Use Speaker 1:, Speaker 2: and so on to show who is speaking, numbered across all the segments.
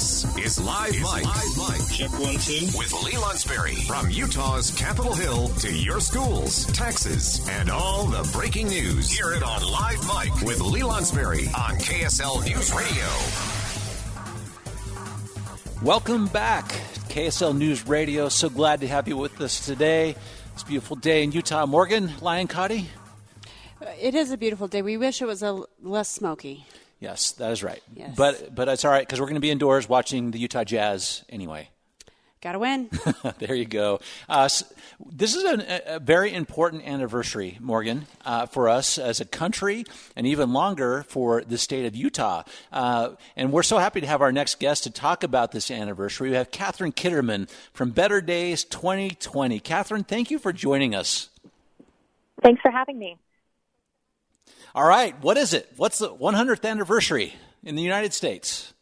Speaker 1: This is Live Mic.
Speaker 2: Live Mic. Check one, two.
Speaker 1: With Lee Lonsberry. From Utah's Capitol Hill to your schools, taxes, and all the breaking news. Hear it on Live Mic with Lee Lonsberry on KSL News Radio.
Speaker 3: Welcome back, KSL News Radio. So glad to have you with us today. It's a beautiful day in Utah. Morgan, Lyon Cotti?
Speaker 4: It is a beautiful day. We wish it was a less smoky.
Speaker 3: Yes, that is right.
Speaker 4: Yes.
Speaker 3: But but it's all right because we're going to be indoors watching the Utah Jazz anyway.
Speaker 4: Got to win.
Speaker 3: there you go. Uh, so this is a, a, very important anniversary, Morgan, uh, for us as a country, and even longer for the state of Utah. Uh, and we're so happy to have our next guest to talk about this anniversary. We have Catherine Kitterman from Better Days 2020. Catherine, thank you for joining us.
Speaker 5: Thanks for having me.
Speaker 3: All right, what is it? What's the 100th anniversary in the United States?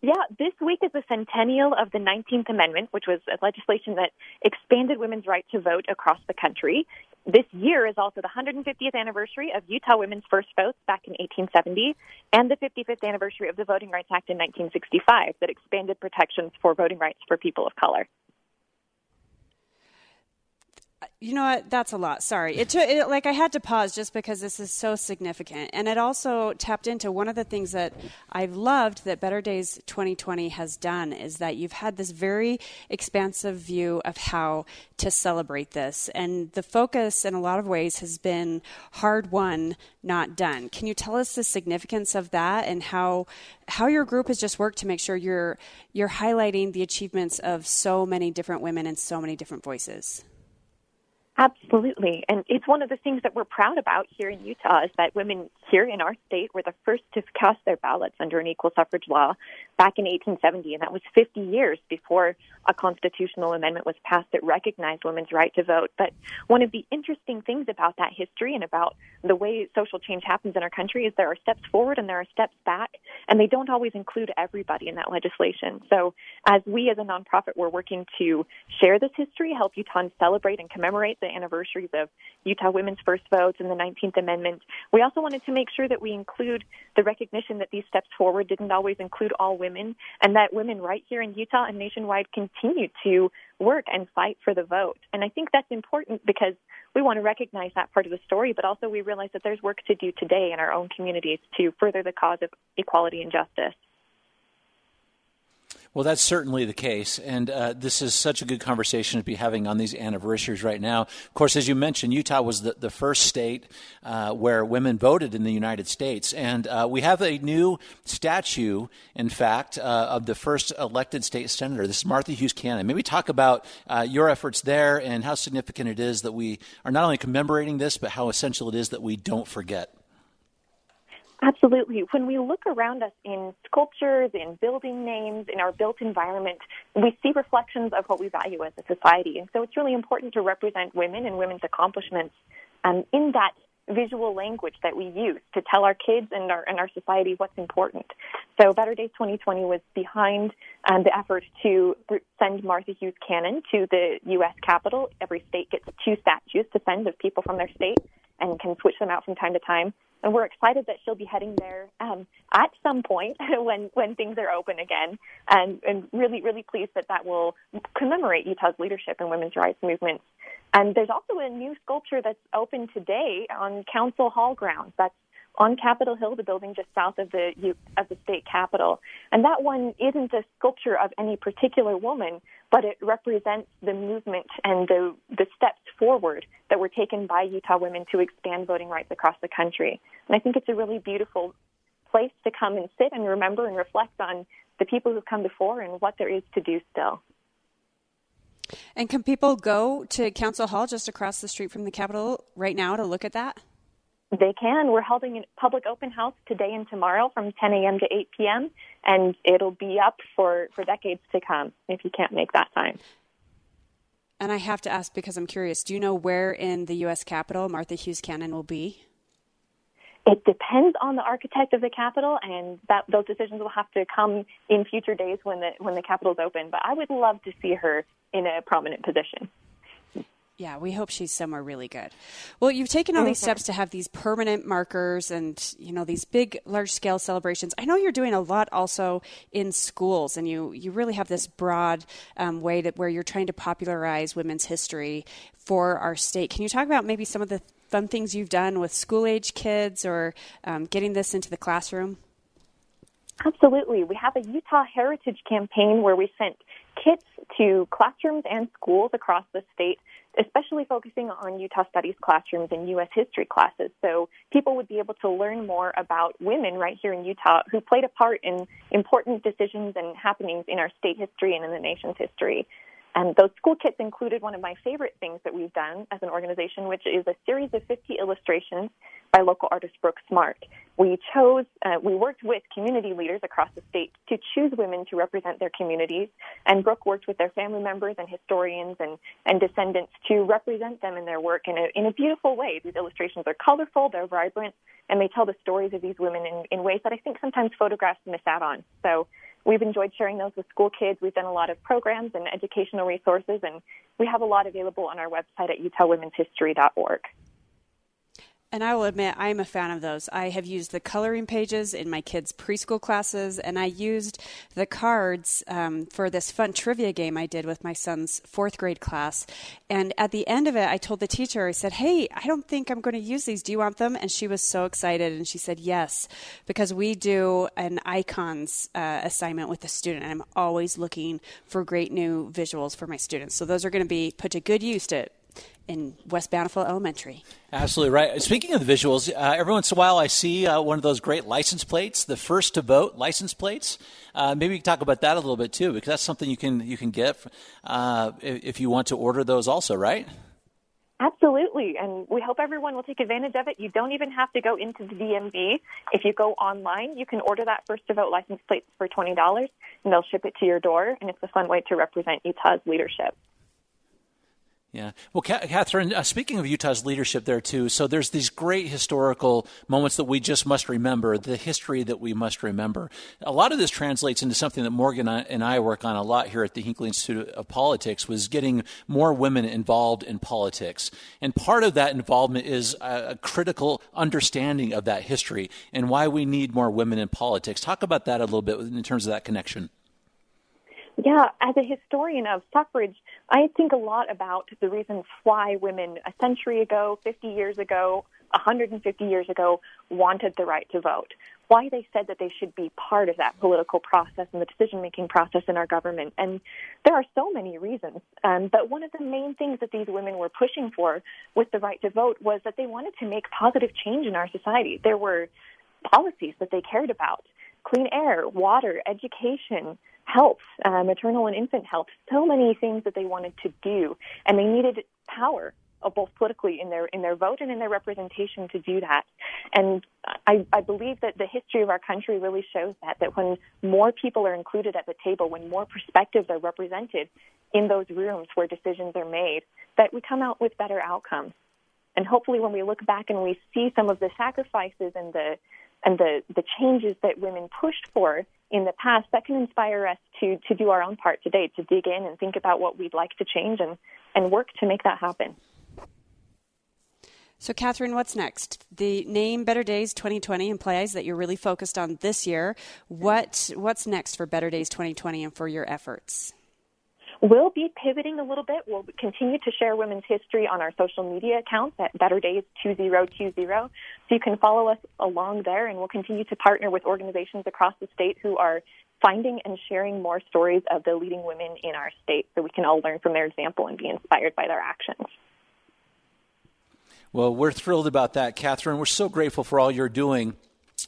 Speaker 5: Yeah, this week is the centennial of the 19th Amendment, which was a legislation that expanded women's right to vote across the country. This year is also the 150th anniversary of Utah women's first votes back in 1870 and the 55th anniversary of the Voting Rights Act in 1965 that expanded protections for voting rights for people of color.
Speaker 4: You know what? That's a lot. Sorry. It took it, like I had to pause just because this is so significant, and it also tapped into one of the things that I've loved that Better Days 2020 has done is that you've had this very expansive view of how to celebrate this, and the focus in a lot of ways has been hard won, not done. Can you tell us the significance of that and how how your group has just worked to make sure you're you're highlighting the achievements of so many different women and so many different voices?
Speaker 5: Absolutely. And it's one of the things that we're proud about here in Utah is that women here in our state were the first to cast their ballots under an equal suffrage law back in 1870. And that was 50 years before a constitutional amendment was passed that recognized women's right to vote. But one of the interesting things about that history and about the way social change happens in our country is there are steps forward and there are steps back, and they don't always include everybody in that legislation. So as we as a nonprofit, we're working to share this history, help Utahns celebrate and commemorate the anniversaries of Utah women's first votes and the 19th Amendment. We also wanted to make sure that we include the recognition that these steps forward didn't always include all women and that women right here in Utah and nationwide continue to work and fight for the vote. And I think that's important because we want to recognize that part of the story, but also we realize that there's work to do today in our own communities to further the cause of equality and justice.
Speaker 3: Well, that's certainly the case, and uh, this is such a good conversation to be having on these anniversaries right now. Of course, as you mentioned, Utah was the, the first state uh, where women voted in the United States, and uh, we have a new statue, in fact, uh, of the first elected state senator. This is Martha Hughes Cannon. Maybe talk about uh, your efforts there and how significant it is that we are not only commemorating this, but how essential it is that we don't forget.
Speaker 5: Absolutely. When we look around us in sculptures, in building names, in our built environment, we see reflections of what we value as a society. And so it's really important to represent women and women's accomplishments um, in that visual language that we use to tell our kids and our, and our society what's important. So Better Days 2020 was behind um, the effort to send Martha Hughes Cannon to the U.S. Capitol. Every state gets two statues to send of people from their state and can switch them out from time to time and we're excited that she'll be heading there um, at some point when when things are open again, and and really really pleased that that will commemorate Utah's leadership in women's rights movements. And there's also a new sculpture that's open today on Council Hall grounds. That's on Capitol Hill, the building just south of the of the state capitol. And that one isn't a sculpture of any particular woman, but it represents the movement and the the steps forward that were taken by Utah women to expand voting rights across the country. And I think it's a really beautiful place to come and sit and remember and reflect on the people who've come before and what there is to do still.
Speaker 4: And can people go to Council Hall just across the street from the Capitol right now to look at that?
Speaker 5: They can. We're holding a public open house today and tomorrow from 10 a.m. to 8 p.m., and it'll be up for, for decades to come if you can't make that time.
Speaker 4: And I have to ask because I'm curious do you know where in the U.S. Capitol Martha Hughes Cannon will be?
Speaker 5: It depends on the architect of the Capitol, and that those decisions will have to come in future days when the when the Capitol's open. But I would love to see her in a prominent position.
Speaker 4: Yeah, we hope she's somewhere really good. Well, you've taken all these steps to have these permanent markers and, you know, these big large scale celebrations. I know you're doing a lot also in schools and you, you really have this broad um, way that where you're trying to popularize women's history for our state. Can you talk about maybe some of the fun things you've done with school age kids or um, getting this into the classroom?
Speaker 5: Absolutely. We have a Utah Heritage campaign where we sent kits to classrooms and schools across the state especially focusing on Utah Studies classrooms and U.S. history classes. So people would be able to learn more about women right here in Utah who played a part in important decisions and happenings in our state history and in the nation's history. And those school kits included one of my favorite things that we've done as an organization, which is a series of 50 illustrations by local artist Brooke Smart. We chose, uh, we worked with community leaders across the state to choose women to represent their communities. And Brooke worked with their family members and historians and, and descendants to represent them in their work in a, in a beautiful way. These illustrations are colorful, they're vibrant, and they tell the stories of these women in, in ways that I think sometimes photographs miss out on. So we've enjoyed sharing those with school kids. We've done a lot of programs and educational resources, and we have a lot available on our website at utahwomenshistory.org.
Speaker 4: And I will admit, I'm a fan of those. I have used the coloring pages in my kids' preschool classes, and I used the cards um, for this fun trivia game I did with my son's fourth grade class. And at the end of it, I told the teacher, I said, Hey, I don't think I'm going to use these. Do you want them? And she was so excited, and she said, Yes, because we do an icons uh, assignment with the student, and I'm always looking for great new visuals for my students. So those are going to be put to good use to in West Bountiful Elementary.
Speaker 3: Absolutely right. Speaking of the visuals, uh, every once in a while I see uh, one of those great license plates, the first to vote license plates. Uh, maybe you can talk about that a little bit too, because that's something you can you can get uh, if you want to order those also, right?
Speaker 5: Absolutely, and we hope everyone will take advantage of it. You don't even have to go into the DMV. If you go online, you can order that first to vote license plate for twenty dollars, and they'll ship it to your door. And it's a fun way to represent Utah's leadership.
Speaker 3: Yeah. Well, Catherine, uh, speaking of Utah's leadership there too, so there's these great historical moments that we just must remember, the history that we must remember. A lot of this translates into something that Morgan and I work on a lot here at the Hinckley Institute of Politics was getting more women involved in politics. And part of that involvement is a critical understanding of that history and why we need more women in politics. Talk about that a little bit in terms of that connection.
Speaker 5: Yeah, as a historian of suffrage, I think a lot about the reasons why women a century ago, 50 years ago, 150 years ago wanted the right to vote. Why they said that they should be part of that political process and the decision making process in our government. And there are so many reasons. Um, but one of the main things that these women were pushing for with the right to vote was that they wanted to make positive change in our society. There were policies that they cared about clean air, water, education, health, uh, maternal and infant health, so many things that they wanted to do, and they needed power, uh, both politically in their in their vote and in their representation to do that. And I, I believe that the history of our country really shows that that when more people are included at the table, when more perspectives are represented in those rooms where decisions are made, that we come out with better outcomes. And hopefully, when we look back and we see some of the sacrifices and the and the, the changes that women pushed for in the past, that can inspire us to, to do our own part today, to dig in and think about what we'd like to change and, and work to make that happen.
Speaker 4: So, Catherine, what's next? The name Better Days 2020 implies that you're really focused on this year. What What's next for Better Days 2020 and for your efforts?
Speaker 5: We'll be pivoting a little bit. We'll continue to share women's history on our social media accounts at Better Days 2020. So you can follow us along there, and we'll continue to partner with organizations across the state who are finding and sharing more stories of the leading women in our state so we can all learn from their example and be inspired by their actions.
Speaker 3: Well, we're thrilled about that, Catherine. We're so grateful for all you're doing.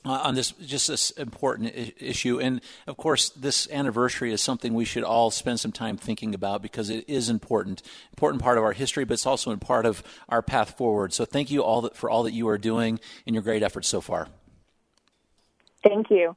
Speaker 3: Uh, on this just this important I- issue, and of course, this anniversary is something we should all spend some time thinking about because it is important, important part of our history, but it's also a part of our path forward. So, thank you all that, for all that you are doing and your great efforts so far.
Speaker 5: Thank you.